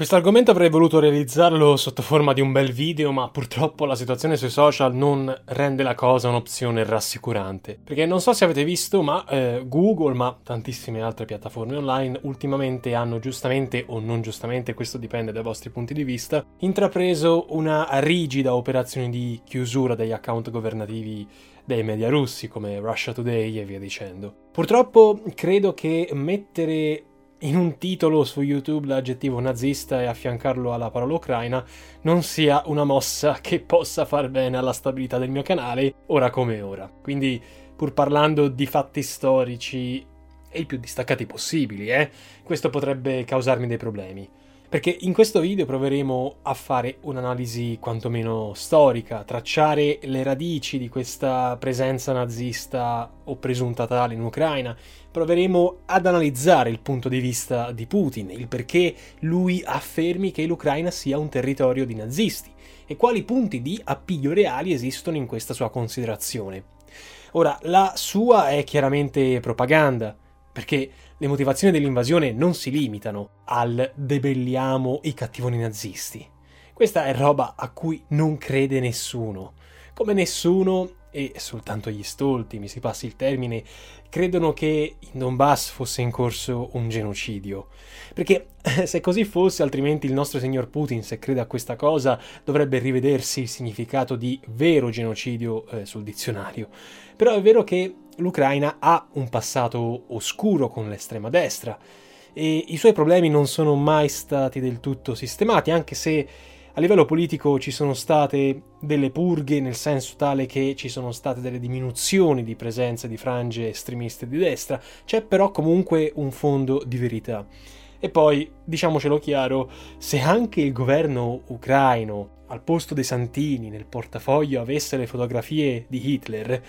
Questo argomento avrei voluto realizzarlo sotto forma di un bel video, ma purtroppo la situazione sui social non rende la cosa un'opzione rassicurante. Perché non so se avete visto, ma eh, Google, ma tantissime altre piattaforme online, ultimamente hanno giustamente o non giustamente, questo dipende dai vostri punti di vista, intrapreso una rigida operazione di chiusura degli account governativi dei media russi come Russia Today e via dicendo. Purtroppo credo che mettere in un titolo su YouTube l'aggettivo nazista e affiancarlo alla parola ucraina non sia una mossa che possa far bene alla stabilità del mio canale, ora come ora. Quindi, pur parlando di fatti storici e i più distaccati possibili, eh, questo potrebbe causarmi dei problemi. Perché in questo video proveremo a fare un'analisi quantomeno storica, tracciare le radici di questa presenza nazista o presunta tale in Ucraina, proveremo ad analizzare il punto di vista di Putin, il perché lui affermi che l'Ucraina sia un territorio di nazisti e quali punti di appiglio reali esistono in questa sua considerazione. Ora, la sua è chiaramente propaganda, perché le motivazioni dell'invasione non si limitano al debelliamo i cattivoni nazisti. Questa è roba a cui non crede nessuno. Come nessuno, e soltanto gli stolti, mi si passi il termine, credono che in Donbass fosse in corso un genocidio. Perché se così fosse, altrimenti il nostro signor Putin, se crede a questa cosa, dovrebbe rivedersi il significato di vero genocidio eh, sul dizionario. Però è vero che l'Ucraina ha un passato oscuro con l'estrema destra e i suoi problemi non sono mai stati del tutto sistemati, anche se a livello politico ci sono state delle purghe, nel senso tale che ci sono state delle diminuzioni di presenza di frange estremiste di destra, c'è però comunque un fondo di verità. E poi, diciamocelo chiaro, se anche il governo ucraino, al posto dei santini nel portafoglio, avesse le fotografie di Hitler,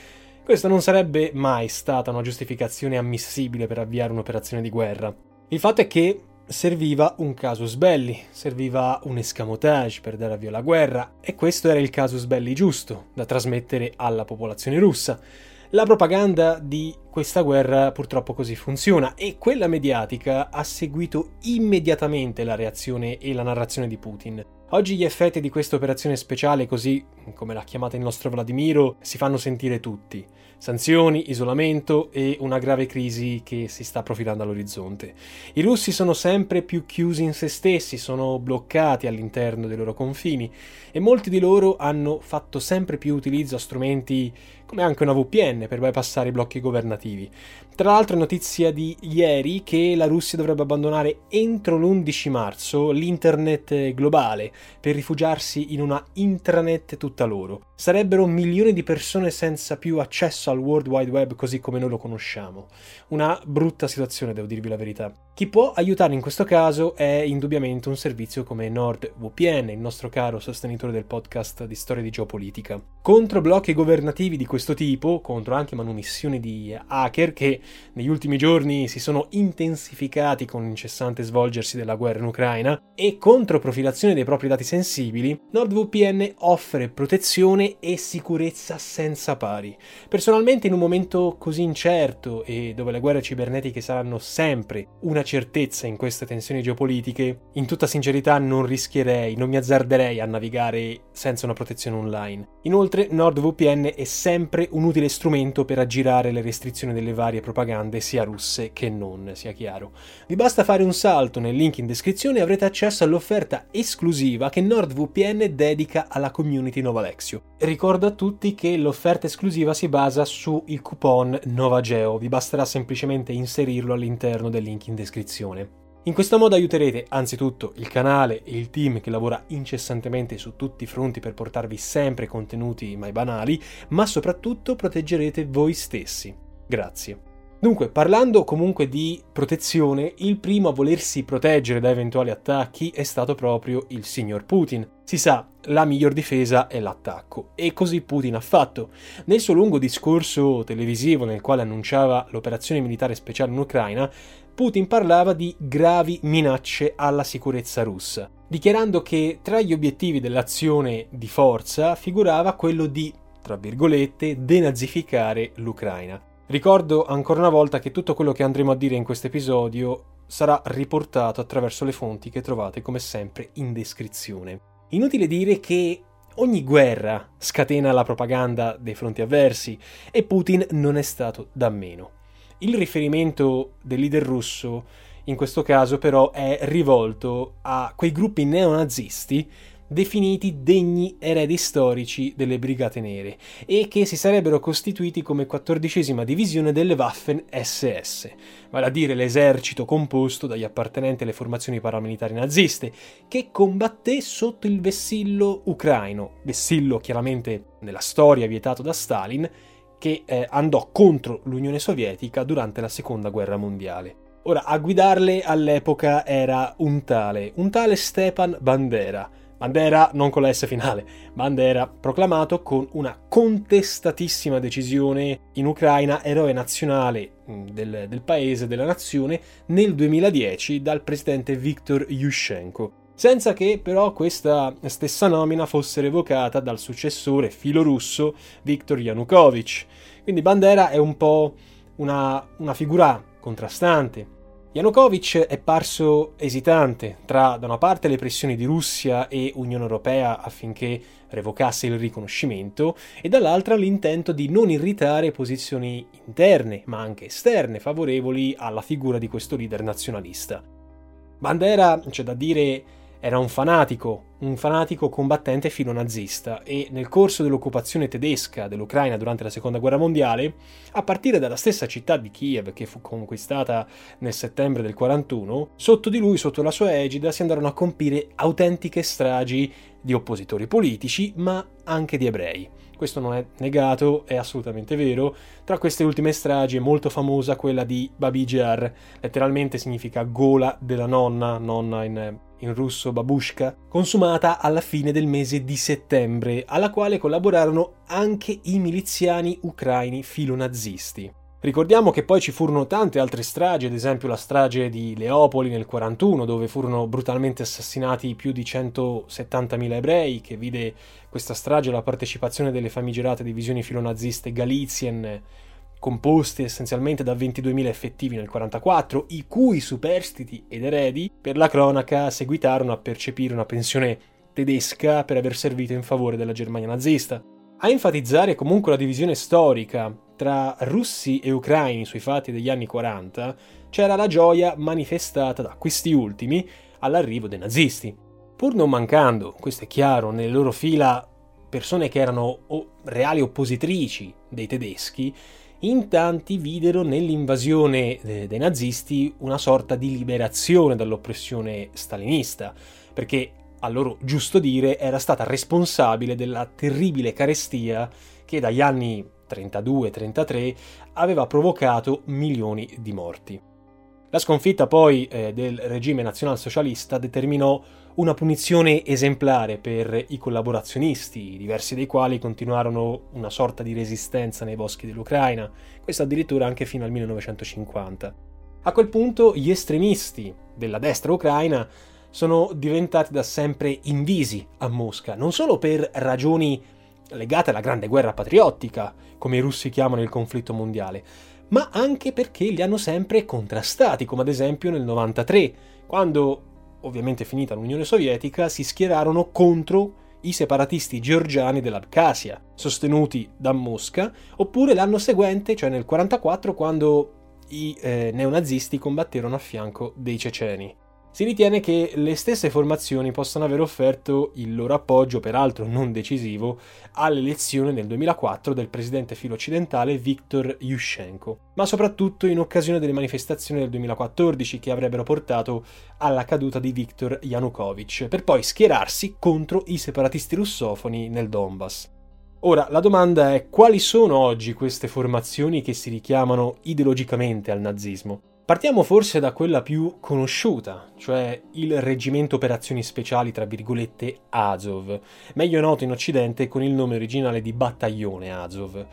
questa non sarebbe mai stata una giustificazione ammissibile per avviare un'operazione di guerra. Il fatto è che serviva un casus belli, serviva un escamotage per dare avvio alla guerra, e questo era il casus belli giusto da trasmettere alla popolazione russa. La propaganda di questa guerra purtroppo così funziona e quella mediatica ha seguito immediatamente la reazione e la narrazione di Putin. Oggi gli effetti di questa operazione speciale, così come l'ha chiamata il nostro Vladimiro, si fanno sentire tutti. Sanzioni, isolamento e una grave crisi che si sta profilando all'orizzonte. I russi sono sempre più chiusi in se stessi, sono bloccati all'interno dei loro confini e molti di loro hanno fatto sempre più utilizzo a strumenti come anche una VPN per bypassare i blocchi governativi. Tra l'altro è notizia di ieri che la Russia dovrebbe abbandonare entro l'11 marzo l'internet globale per rifugiarsi in una intranet tutta loro. Sarebbero milioni di persone senza più accesso al World Wide Web così come noi lo conosciamo. Una brutta situazione, devo dirvi la verità. Chi può aiutare in questo caso è indubbiamente un servizio come NordVPN, il nostro caro sostenitore del podcast di storia di geopolitica. Contro blocchi governativi di questo tipo, contro anche manomissioni di hacker che negli ultimi giorni si sono intensificati con l'incessante svolgersi della guerra in Ucraina, e contro profilazione dei propri dati sensibili, NordVPN offre protezione e sicurezza senza pari. Personalmente in un momento così incerto e dove le guerre cibernetiche saranno sempre una certezza in queste tensioni geopolitiche, in tutta sincerità non rischierei, non mi azzarderei a navigare senza una protezione online. Inoltre NordVPN è sempre un utile strumento per aggirare le restrizioni delle varie propagande sia russe che non, sia chiaro. Vi basta fare un salto nel link in descrizione e avrete accesso all'offerta esclusiva che NordVPN dedica alla community Nova Lexio. Ricordo a tutti che l'offerta esclusiva si basa sul coupon NovaGeo, vi basterà semplicemente inserirlo all'interno del link in descrizione. In questo modo aiuterete anzitutto il canale e il team che lavora incessantemente su tutti i fronti per portarvi sempre contenuti mai banali, ma soprattutto proteggerete voi stessi. Grazie. Dunque, parlando comunque di protezione, il primo a volersi proteggere da eventuali attacchi è stato proprio il signor Putin. Si sa, la miglior difesa è l'attacco, e così Putin ha fatto. Nel suo lungo discorso televisivo nel quale annunciava l'operazione militare speciale in Ucraina, Putin parlava di gravi minacce alla sicurezza russa, dichiarando che tra gli obiettivi dell'azione di forza figurava quello di, tra virgolette, denazificare l'Ucraina. Ricordo ancora una volta che tutto quello che andremo a dire in questo episodio sarà riportato attraverso le fonti che trovate come sempre in descrizione. Inutile dire che ogni guerra scatena la propaganda dei fronti avversi e Putin non è stato da meno. Il riferimento del leader russo in questo caso però è rivolto a quei gruppi neonazisti definiti degni eredi storici delle Brigate Nere e che si sarebbero costituiti come quattordicesima divisione delle Waffen SS, vale a dire l'esercito composto dagli appartenenti alle formazioni paramilitari naziste, che combatté sotto il vessillo ucraino, vessillo chiaramente nella storia vietato da Stalin, che eh, andò contro l'Unione Sovietica durante la Seconda Guerra Mondiale. Ora, a guidarle all'epoca era un tale, un tale Stepan Bandera, Bandera non con la S finale, Bandera proclamato con una contestatissima decisione in Ucraina eroe nazionale mm, del, del paese, della nazione, nel 2010 dal presidente Viktor Yushchenko senza che però questa stessa nomina fosse revocata dal successore filorusso Viktor Yanukovych. Quindi Bandera è un po' una, una figura contrastante, Yanukovych è parso esitante tra da una parte le pressioni di Russia e Unione Europea affinché revocasse il riconoscimento e dall'altra l'intento di non irritare posizioni interne ma anche esterne favorevoli alla figura di questo leader nazionalista. Bandera, c'è da dire, era un fanatico, un fanatico combattente filo nazista e nel corso dell'occupazione tedesca dell'Ucraina durante la Seconda Guerra Mondiale, a partire dalla stessa città di Kiev che fu conquistata nel settembre del 41, sotto di lui, sotto la sua egida, si andarono a compiere autentiche stragi di oppositori politici, ma anche di ebrei. Questo non è negato, è assolutamente vero. Tra queste ultime stragi è molto famosa quella di Babi Jar, letteralmente significa gola della nonna, nonna in in russo babushka, consumata alla fine del mese di settembre, alla quale collaborarono anche i miliziani ucraini filonazisti. Ricordiamo che poi ci furono tante altre stragi, ad esempio la strage di Leopoli nel 41, dove furono brutalmente assassinati più di 170.000 ebrei, che vide questa strage la partecipazione delle famigerate divisioni filonaziste Galizien, composti essenzialmente da 22.000 effettivi nel 1944, i cui superstiti ed eredi, per la cronaca, seguitarono a percepire una pensione tedesca per aver servito in favore della Germania nazista. A enfatizzare comunque la divisione storica tra russi e ucraini sui fatti degli anni 40 c'era la gioia manifestata da questi ultimi all'arrivo dei nazisti. Pur non mancando, questo è chiaro, nelle loro fila persone che erano reali oppositrici dei tedeschi, in tanti videro nell'invasione dei nazisti una sorta di liberazione dall'oppressione stalinista, perché a loro giusto dire era stata responsabile della terribile carestia che dagli anni 32-33 aveva provocato milioni di morti. La sconfitta poi eh, del regime nazionalsocialista determinò una punizione esemplare per i collaborazionisti, diversi dei quali continuarono una sorta di resistenza nei boschi dell'Ucraina, questo addirittura anche fino al 1950. A quel punto gli estremisti della destra ucraina sono diventati da sempre invisi a Mosca, non solo per ragioni legate alla grande guerra patriottica, come i russi chiamano il conflitto mondiale, ma anche perché li hanno sempre contrastati, come ad esempio nel 93, quando, ovviamente finita l'Unione Sovietica, si schierarono contro i separatisti georgiani dell'Abkhazia, sostenuti da Mosca, oppure l'anno seguente, cioè nel 1944, quando i eh, neonazisti combatterono a fianco dei ceceni. Si ritiene che le stesse formazioni possano aver offerto il loro appoggio, peraltro non decisivo, all'elezione nel 2004 del presidente filo-occidentale Viktor Yushchenko, ma soprattutto in occasione delle manifestazioni del 2014 che avrebbero portato alla caduta di Viktor Yanukovych, per poi schierarsi contro i separatisti russofoni nel Donbass. Ora, la domanda è quali sono oggi queste formazioni che si richiamano ideologicamente al nazismo? Partiamo forse da quella più conosciuta, cioè il Reggimento Operazioni Speciali, tra virgolette, Azov, meglio noto in Occidente con il nome originale di Battaglione Azov.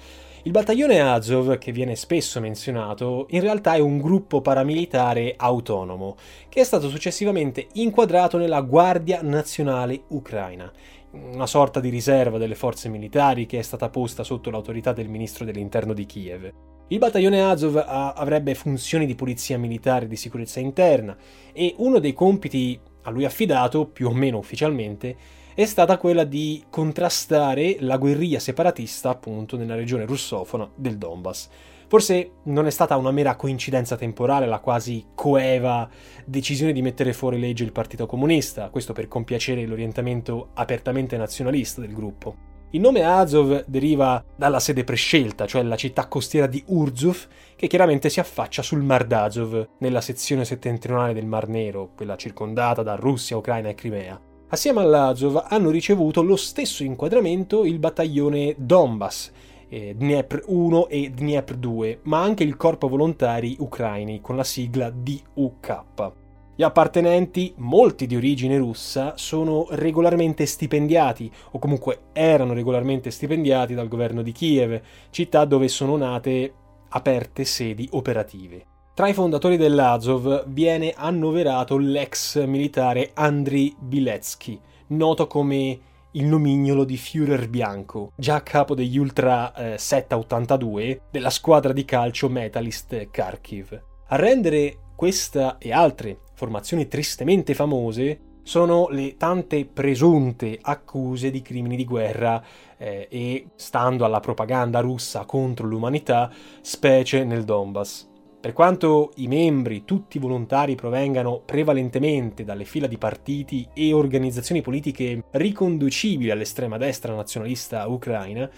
Il battaglione Azov, che viene spesso menzionato, in realtà è un gruppo paramilitare autonomo, che è stato successivamente inquadrato nella Guardia Nazionale Ucraina, una sorta di riserva delle forze militari che è stata posta sotto l'autorità del ministro dell'interno di Kiev. Il battaglione Azov avrebbe funzioni di polizia militare e di sicurezza interna e uno dei compiti a lui affidato, più o meno ufficialmente, è stata quella di contrastare la guerriglia separatista appunto nella regione russofona del Donbass. Forse non è stata una mera coincidenza temporale la quasi coeva decisione di mettere fuori legge il Partito Comunista, questo per compiacere l'orientamento apertamente nazionalista del gruppo. Il nome Azov deriva dalla sede prescelta, cioè la città costiera di Urzuf, che chiaramente si affaccia sul Mar d'Azov, nella sezione settentrionale del Mar Nero, quella circondata da Russia, Ucraina e Crimea. Assieme all'Azov hanno ricevuto lo stesso inquadramento il battaglione Donbass, eh, Dniepr 1 e Dniepr 2, ma anche il corpo volontari ucraini con la sigla DUK. Gli appartenenti, molti di origine russa, sono regolarmente stipendiati, o comunque erano regolarmente stipendiati dal governo di Kiev, città dove sono nate aperte sedi operative. Tra i fondatori dell'Azov viene annoverato l'ex militare Andriy Biletsky, noto come il nomignolo di Führer bianco, già capo degli Ultra eh, 782 della squadra di calcio Metalist Kharkiv. A rendere questa e altre formazioni tristemente famose sono le tante presunte accuse di crimini di guerra eh, e, stando alla propaganda russa contro l'umanità, specie nel Donbass. Per quanto i membri, tutti volontari, provengano prevalentemente dalle fila di partiti e organizzazioni politiche riconducibili all'estrema destra nazionalista ucraina,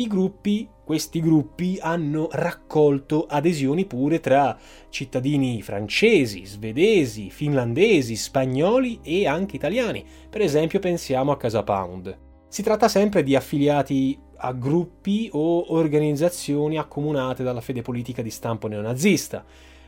i gruppi, questi gruppi hanno raccolto adesioni pure tra cittadini francesi, svedesi, finlandesi, spagnoli e anche italiani. Per esempio pensiamo a Casa Pound. Si tratta sempre di affiliati a gruppi o organizzazioni accomunate dalla fede politica di stampo neonazista,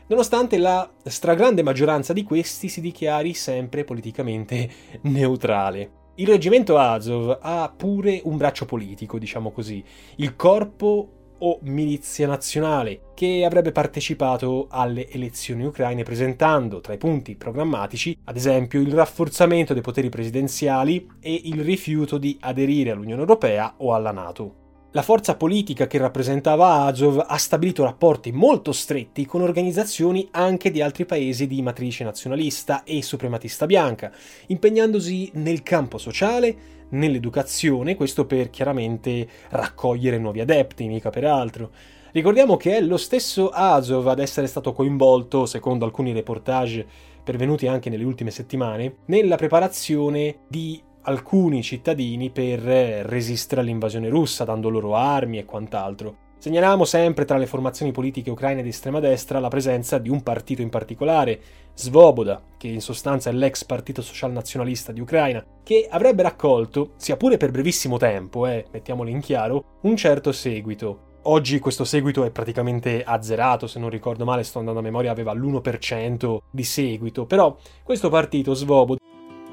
nonostante la stragrande maggioranza di questi si dichiari sempre politicamente neutrale. Il reggimento Azov ha pure un braccio politico, diciamo così, il corpo o milizia nazionale che avrebbe partecipato alle elezioni ucraine presentando tra i punti programmatici ad esempio il rafforzamento dei poteri presidenziali e il rifiuto di aderire all'Unione Europea o alla Nato. La forza politica che rappresentava Azov ha stabilito rapporti molto stretti con organizzazioni anche di altri paesi di matrice nazionalista e suprematista bianca, impegnandosi nel campo sociale, nell'educazione, questo per chiaramente raccogliere nuovi adepti, mica per altro. Ricordiamo che è lo stesso Azov ad essere stato coinvolto, secondo alcuni reportage pervenuti anche nelle ultime settimane, nella preparazione di alcuni cittadini per eh, resistere all'invasione russa, dando loro armi e quant'altro. Segnaliamo sempre tra le formazioni politiche ucraine di estrema destra la presenza di un partito in particolare, Svoboda, che in sostanza è l'ex partito social nazionalista di Ucraina, che avrebbe raccolto, sia pure per brevissimo tempo, eh, mettiamolo in chiaro, un certo seguito. Oggi questo seguito è praticamente azzerato, se non ricordo male, sto andando a memoria, aveva l'1% di seguito, però questo partito Svoboda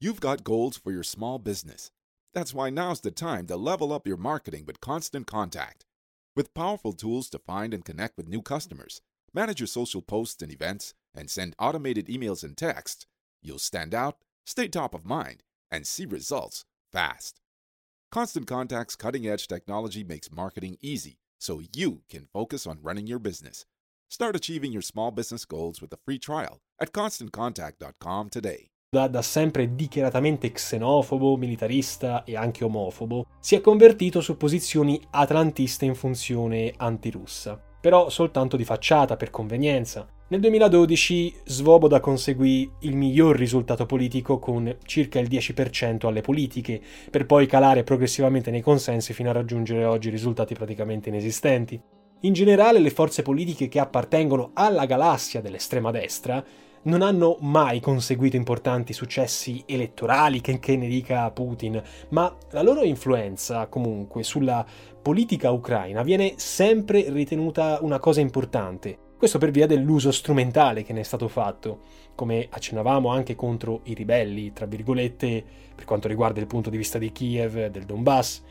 You've got goals for your small business. That's why now's the time to level up your marketing with Constant Contact. With powerful tools to find and connect with new customers, manage your social posts and events, and send automated emails and texts, you'll stand out, stay top of mind, and see results fast. Constant Contact's cutting edge technology makes marketing easy so you can focus on running your business. Start achieving your small business goals with a free trial at constantcontact.com today. Da, sempre dichiaratamente xenofobo, militarista e anche omofobo, si è convertito su posizioni atlantiste in funzione antirussa, però soltanto di facciata per convenienza. Nel 2012 Svoboda conseguì il miglior risultato politico con circa il 10% alle politiche, per poi calare progressivamente nei consensi fino a raggiungere oggi risultati praticamente inesistenti. In generale le forze politiche che appartengono alla galassia dell'estrema destra non hanno mai conseguito importanti successi elettorali, che, che ne dica Putin, ma la loro influenza comunque sulla politica ucraina viene sempre ritenuta una cosa importante. Questo per via dell'uso strumentale che ne è stato fatto, come accennavamo anche contro i ribelli, tra virgolette, per quanto riguarda il punto di vista di Kiev, del Donbass,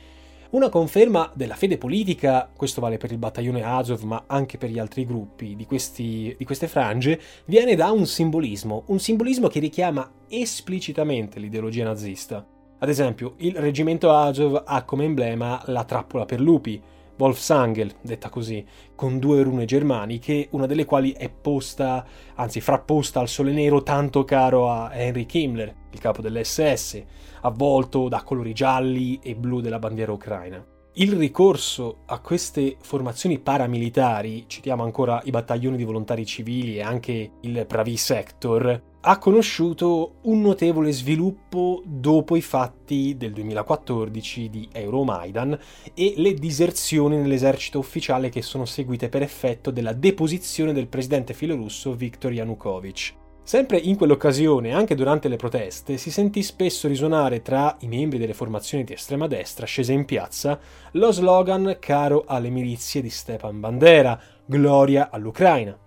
una conferma della fede politica, questo vale per il battaglione Azov ma anche per gli altri gruppi di, questi, di queste frange, viene da un simbolismo, un simbolismo che richiama esplicitamente l'ideologia nazista. Ad esempio, il reggimento Azov ha come emblema la trappola per lupi, Wolfsangel, detta così, con due rune germaniche, una delle quali è posta, anzi frapposta al sole nero tanto caro a Heinrich Himmler, il capo dell'SS, avvolto da colori gialli e blu della bandiera ucraina. Il ricorso a queste formazioni paramilitari, citiamo ancora i battaglioni di volontari civili e anche il Pravi Sector, ha conosciuto un notevole sviluppo dopo i fatti del 2014 di Euromaidan e le diserzioni nell'esercito ufficiale che sono seguite per effetto della deposizione del presidente filorusso Viktor Yanukovych. Sempre in quell'occasione, anche durante le proteste, si sentì spesso risuonare tra i membri delle formazioni di estrema destra scese in piazza lo slogan caro alle milizie di Stepan Bandera, gloria all'Ucraina.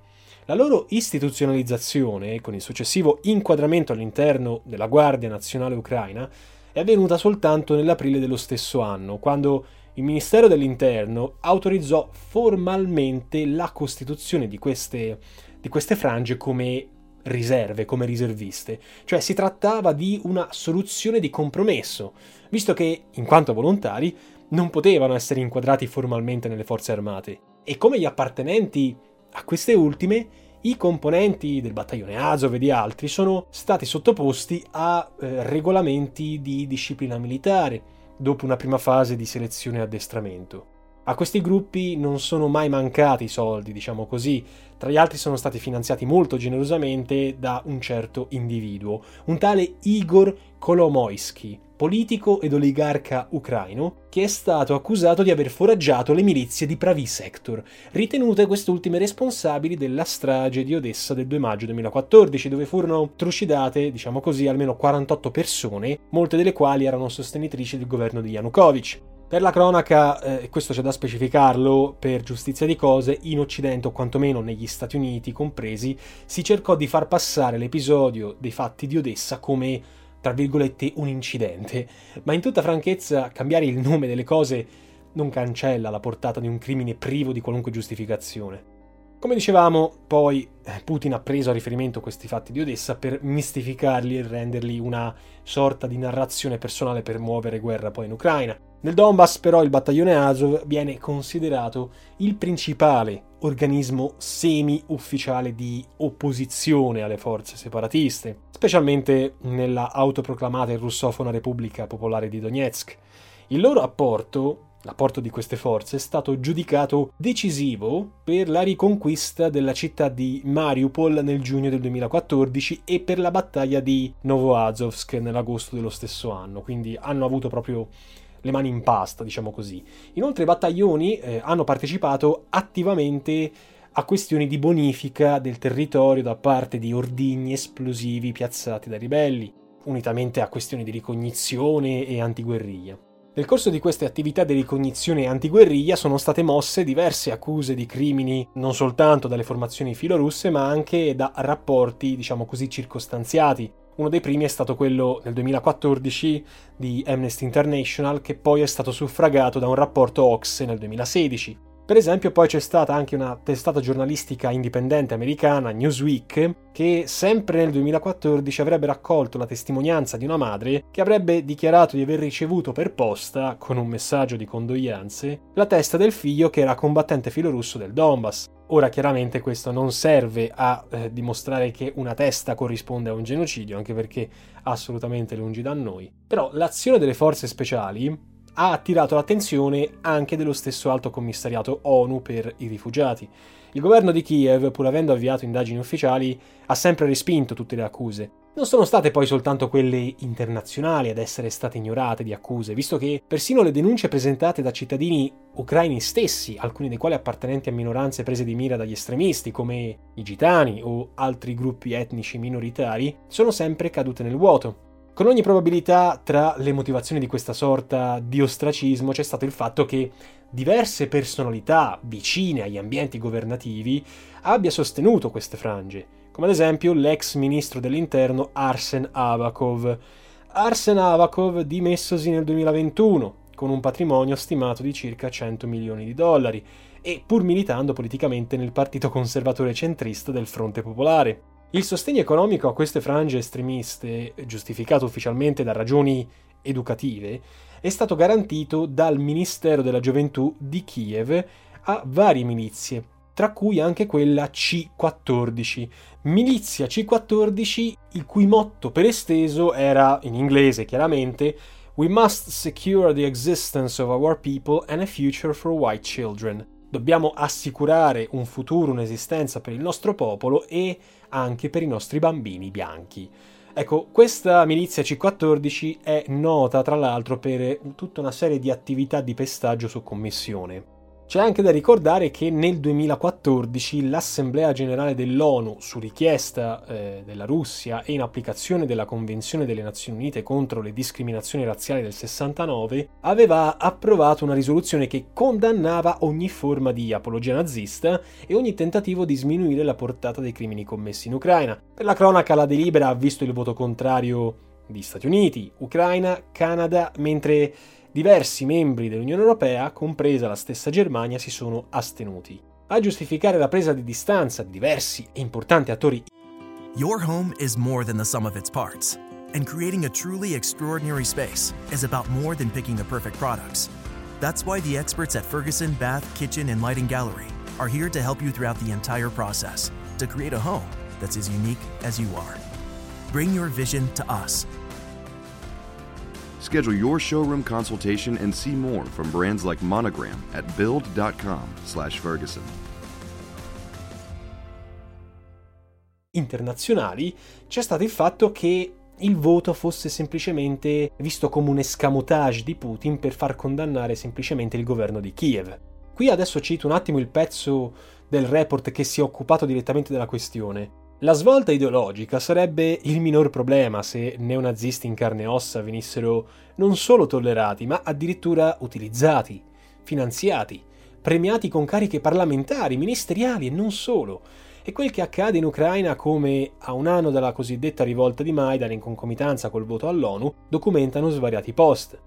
La loro istituzionalizzazione, con il successivo inquadramento all'interno della Guardia Nazionale Ucraina, è avvenuta soltanto nell'aprile dello stesso anno, quando il Ministero dell'Interno autorizzò formalmente la costituzione di queste, di queste frange come riserve, come riserviste, cioè si trattava di una soluzione di compromesso, visto che, in quanto volontari, non potevano essere inquadrati formalmente nelle forze armate. E come gli appartenenti a queste ultime, i componenti del battaglione Azov e di altri sono stati sottoposti a eh, regolamenti di disciplina militare, dopo una prima fase di selezione e addestramento. A questi gruppi non sono mai mancati soldi, diciamo così, tra gli altri sono stati finanziati molto generosamente da un certo individuo, un tale Igor Kolomoisky, politico ed oligarca ucraino, che è stato accusato di aver foraggiato le milizie di Pravi Sector, ritenute quest'ultime responsabili della strage di Odessa del 2 maggio 2014, dove furono trucidate, diciamo così, almeno 48 persone, molte delle quali erano sostenitrici del governo di Yanukovych. Per la cronaca, eh, questo c'è da specificarlo, per giustizia di cose, in Occidente o quantomeno negli Stati Uniti compresi, si cercò di far passare l'episodio dei fatti di Odessa come, tra virgolette, un incidente. Ma in tutta franchezza, cambiare il nome delle cose non cancella la portata di un crimine privo di qualunque giustificazione. Come dicevamo, poi eh, Putin ha preso a riferimento questi fatti di Odessa per mistificarli e renderli una sorta di narrazione personale per muovere guerra poi in Ucraina. Nel Donbass però il battaglione Azov viene considerato il principale organismo semi-ufficiale di opposizione alle forze separatiste, specialmente nella autoproclamata e russofona Repubblica Popolare di Donetsk. Il loro apporto L'apporto di queste forze è stato giudicato decisivo per la riconquista della città di Mariupol nel giugno del 2014 e per la battaglia di Novoazovsk nell'agosto dello stesso anno, quindi hanno avuto proprio le mani in pasta, diciamo così. Inoltre i battaglioni eh, hanno partecipato attivamente a questioni di bonifica del territorio da parte di ordigni esplosivi piazzati dai ribelli, unitamente a questioni di ricognizione e antiguerriglia. Nel corso di queste attività di ricognizione antiguerriglia sono state mosse diverse accuse di crimini non soltanto dalle formazioni filorusse ma anche da rapporti, diciamo così, circostanziati. Uno dei primi è stato quello nel 2014 di Amnesty International che poi è stato suffragato da un rapporto Ox nel 2016. Per esempio poi c'è stata anche una testata giornalistica indipendente americana, Newsweek, che sempre nel 2014 avrebbe raccolto la testimonianza di una madre che avrebbe dichiarato di aver ricevuto per posta, con un messaggio di condoglianze, la testa del figlio che era combattente filorusso del Donbass. Ora chiaramente questo non serve a eh, dimostrare che una testa corrisponde a un genocidio, anche perché assolutamente lungi da noi. Però l'azione delle forze speciali ha attirato l'attenzione anche dello stesso alto commissariato ONU per i rifugiati. Il governo di Kiev, pur avendo avviato indagini ufficiali, ha sempre respinto tutte le accuse. Non sono state poi soltanto quelle internazionali ad essere state ignorate di accuse, visto che persino le denunce presentate da cittadini ucraini stessi, alcuni dei quali appartenenti a minoranze prese di mira dagli estremisti come i gitani o altri gruppi etnici minoritari, sono sempre cadute nel vuoto. Con ogni probabilità, tra le motivazioni di questa sorta di ostracismo c'è stato il fatto che diverse personalità vicine agli ambienti governativi abbia sostenuto queste frange, come ad esempio l'ex ministro dell'interno Arsen Avakov. Arsen Avakov dimessosi nel 2021 con un patrimonio stimato di circa 100 milioni di dollari e pur militando politicamente nel partito conservatore centrista del Fronte Popolare. Il sostegno economico a queste frange estremiste, giustificato ufficialmente da ragioni educative, è stato garantito dal Ministero della Gioventù di Kiev a varie milizie, tra cui anche quella C14, milizia C14 il cui motto per esteso era, in inglese chiaramente, We must secure the existence of our people and a future for white children. Dobbiamo assicurare un futuro, un'esistenza per il nostro popolo e anche per i nostri bambini bianchi. Ecco, questa milizia C14 è nota tra l'altro per tutta una serie di attività di pestaggio su commissione. C'è anche da ricordare che nel 2014 l'Assemblea generale dell'ONU, su richiesta eh, della Russia e in applicazione della Convenzione delle Nazioni Unite contro le discriminazioni razziali del 69, aveva approvato una risoluzione che condannava ogni forma di apologia nazista e ogni tentativo di sminuire la portata dei crimini commessi in Ucraina. Per la cronaca la delibera ha visto il voto contrario di Stati Uniti, Ucraina, Canada, mentre diversi membri dell'Unione Europea, compresa la stessa Germania, si sono astenuti. A giustificare la presa di distanza di diversi e importanti attori Your home is more than the sum of its parts, and creating a truly extraordinary space is about more than picking the perfect products. That's why the experts at Ferguson Bath, Kitchen, and Lighting Gallery are here to help you throughout the entire process to create a home that's as unique as you are. Bring your vision to us Schedule your showroom consultation and see more from brands like Monogram at build.com/ferguson. Internazionali c'è stato il fatto che il voto fosse semplicemente visto come un escamotage di Putin per far condannare semplicemente il governo di Kiev. Qui adesso cito un attimo il pezzo del report che si è occupato direttamente della questione. La svolta ideologica sarebbe il minor problema se neonazisti in carne e ossa venissero non solo tollerati, ma addirittura utilizzati, finanziati, premiati con cariche parlamentari, ministeriali e non solo. E quel che accade in Ucraina come a un anno dalla cosiddetta rivolta di Maidan in concomitanza col voto all'ONU documentano svariati post.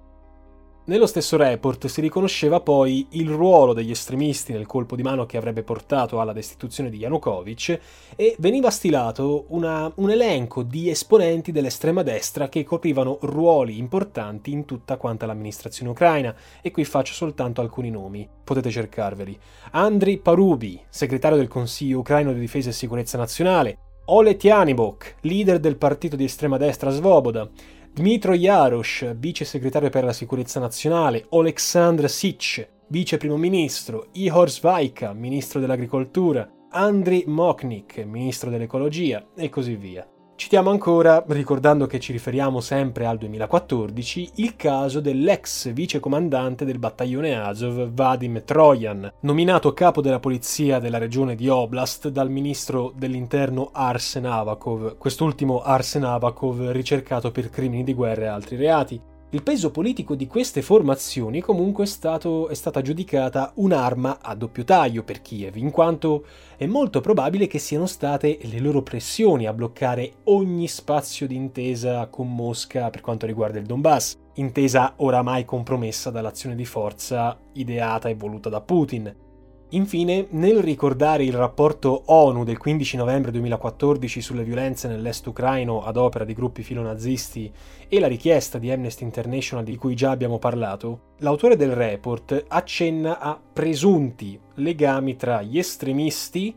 Nello stesso report si riconosceva poi il ruolo degli estremisti nel colpo di mano che avrebbe portato alla destituzione di Yanukovych e veniva stilato una, un elenco di esponenti dell'estrema destra che coprivano ruoli importanti in tutta quanta l'amministrazione ucraina. E qui faccio soltanto alcuni nomi, potete cercarveli. Andriy Parubi, segretario del Consiglio ucraino di difesa e sicurezza nazionale, Ole Tianibok, leader del partito di estrema destra Svoboda, Dmitro Jarosh, vice segretario per la sicurezza nazionale, Oleksandr Sich, vice primo ministro, Ihor Svaika, ministro dell'agricoltura, Andriy Moknik, ministro dell'ecologia. E così via. Citiamo ancora, ricordando che ci riferiamo sempre al 2014, il caso dell'ex vicecomandante del battaglione Azov Vadim Trojan, nominato capo della polizia della regione di Oblast dal ministro dell'interno Arsen Avakov, quest'ultimo Arsen Avakov ricercato per crimini di guerra e altri reati. Il peso politico di queste formazioni comunque è, stato, è stata giudicata un'arma a doppio taglio per Kiev, in quanto è molto probabile che siano state le loro pressioni a bloccare ogni spazio di intesa con Mosca per quanto riguarda il Donbass, intesa oramai compromessa dall'azione di forza ideata e voluta da Putin. Infine, nel ricordare il rapporto ONU del 15 novembre 2014 sulle violenze nell'est ucraino ad opera di gruppi filonazisti e la richiesta di Amnesty International di cui già abbiamo parlato, l'autore del report accenna a presunti legami tra gli estremisti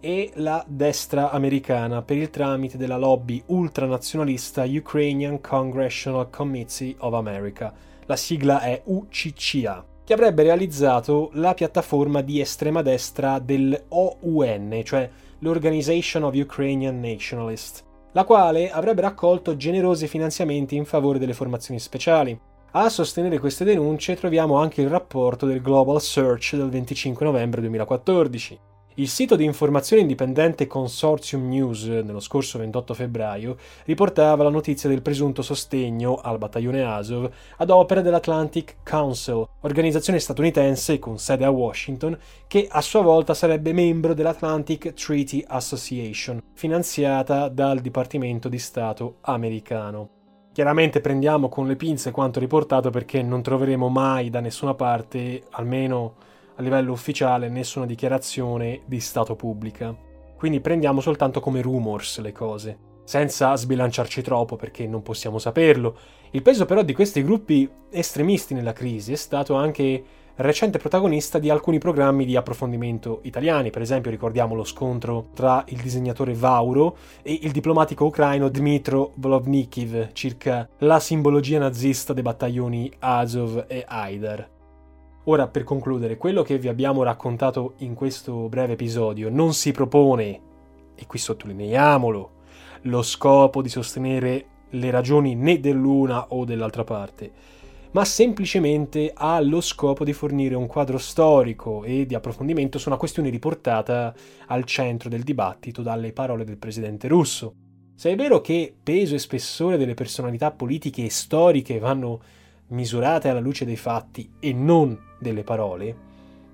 e la destra americana per il tramite della lobby ultranazionalista Ukrainian Congressional Committee of America. La sigla è UCCA che avrebbe realizzato la piattaforma di estrema destra dell'OUN, cioè l'Organization of Ukrainian Nationalists, la quale avrebbe raccolto generosi finanziamenti in favore delle formazioni speciali. A sostenere queste denunce troviamo anche il rapporto del Global Search del 25 novembre 2014. Il sito di informazione indipendente Consortium News, nello scorso 28 febbraio, riportava la notizia del presunto sostegno al battaglione Azov ad opera dell'Atlantic Council, organizzazione statunitense con sede a Washington, che a sua volta sarebbe membro dell'Atlantic Treaty Association, finanziata dal Dipartimento di Stato americano. Chiaramente prendiamo con le pinze quanto riportato perché non troveremo mai da nessuna parte, almeno a livello ufficiale nessuna dichiarazione di stato pubblica. Quindi prendiamo soltanto come rumors le cose, senza sbilanciarci troppo perché non possiamo saperlo. Il peso però di questi gruppi estremisti nella crisi è stato anche recente protagonista di alcuni programmi di approfondimento italiani, per esempio ricordiamo lo scontro tra il disegnatore Vauro e il diplomatico ucraino Dmitro Volovnikiv circa la simbologia nazista dei battaglioni Azov e Aidar. Ora, per concludere, quello che vi abbiamo raccontato in questo breve episodio non si propone, e qui sottolineiamolo, lo scopo di sostenere le ragioni né dell'una o dell'altra parte, ma semplicemente ha lo scopo di fornire un quadro storico e di approfondimento su una questione riportata al centro del dibattito dalle parole del presidente russo. Se è vero che peso e spessore delle personalità politiche e storiche vanno misurate alla luce dei fatti e non delle parole,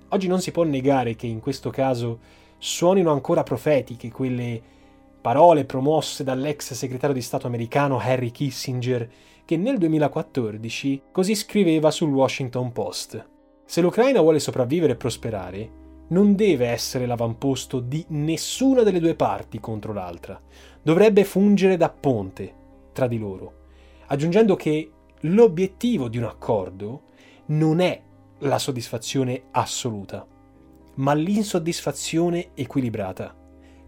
oggi non si può negare che in questo caso suonino ancora profetiche quelle parole promosse dall'ex segretario di Stato americano Harry Kissinger, che nel 2014 così scriveva sul Washington Post. Se l'Ucraina vuole sopravvivere e prosperare, non deve essere l'avamposto di nessuna delle due parti contro l'altra, dovrebbe fungere da ponte tra di loro, aggiungendo che l'obiettivo di un accordo non è la soddisfazione assoluta, ma l'insoddisfazione equilibrata,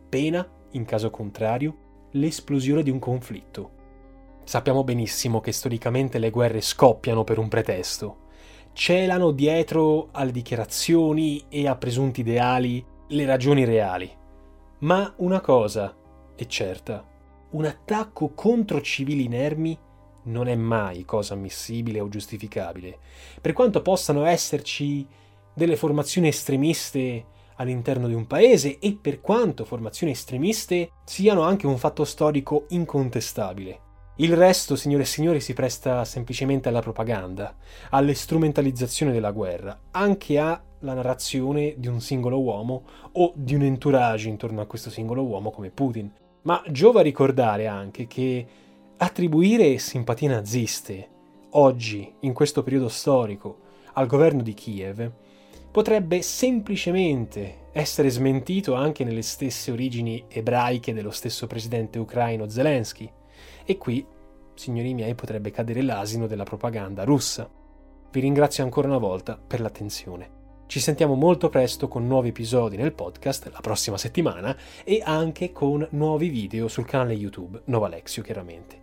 pena, in caso contrario, l'esplosione di un conflitto. Sappiamo benissimo che storicamente le guerre scoppiano per un pretesto, celano dietro alle dichiarazioni e a presunti ideali le ragioni reali. Ma una cosa è certa, un attacco contro civili inermi non è mai cosa ammissibile o giustificabile, per quanto possano esserci delle formazioni estremiste all'interno di un paese e per quanto formazioni estremiste siano anche un fatto storico incontestabile. Il resto, signore e signori, si presta semplicemente alla propaganda, alle strumentalizzazioni della guerra, anche alla narrazione di un singolo uomo o di un entourage intorno a questo singolo uomo come Putin. Ma giova ricordare anche che Attribuire simpatie naziste, oggi, in questo periodo storico, al governo di Kiev, potrebbe semplicemente essere smentito anche nelle stesse origini ebraiche dello stesso presidente ucraino Zelensky. E qui, signori miei, potrebbe cadere l'asino della propaganda russa. Vi ringrazio ancora una volta per l'attenzione. Ci sentiamo molto presto con nuovi episodi nel podcast la prossima settimana e anche con nuovi video sul canale YouTube Nova Lexio, chiaramente.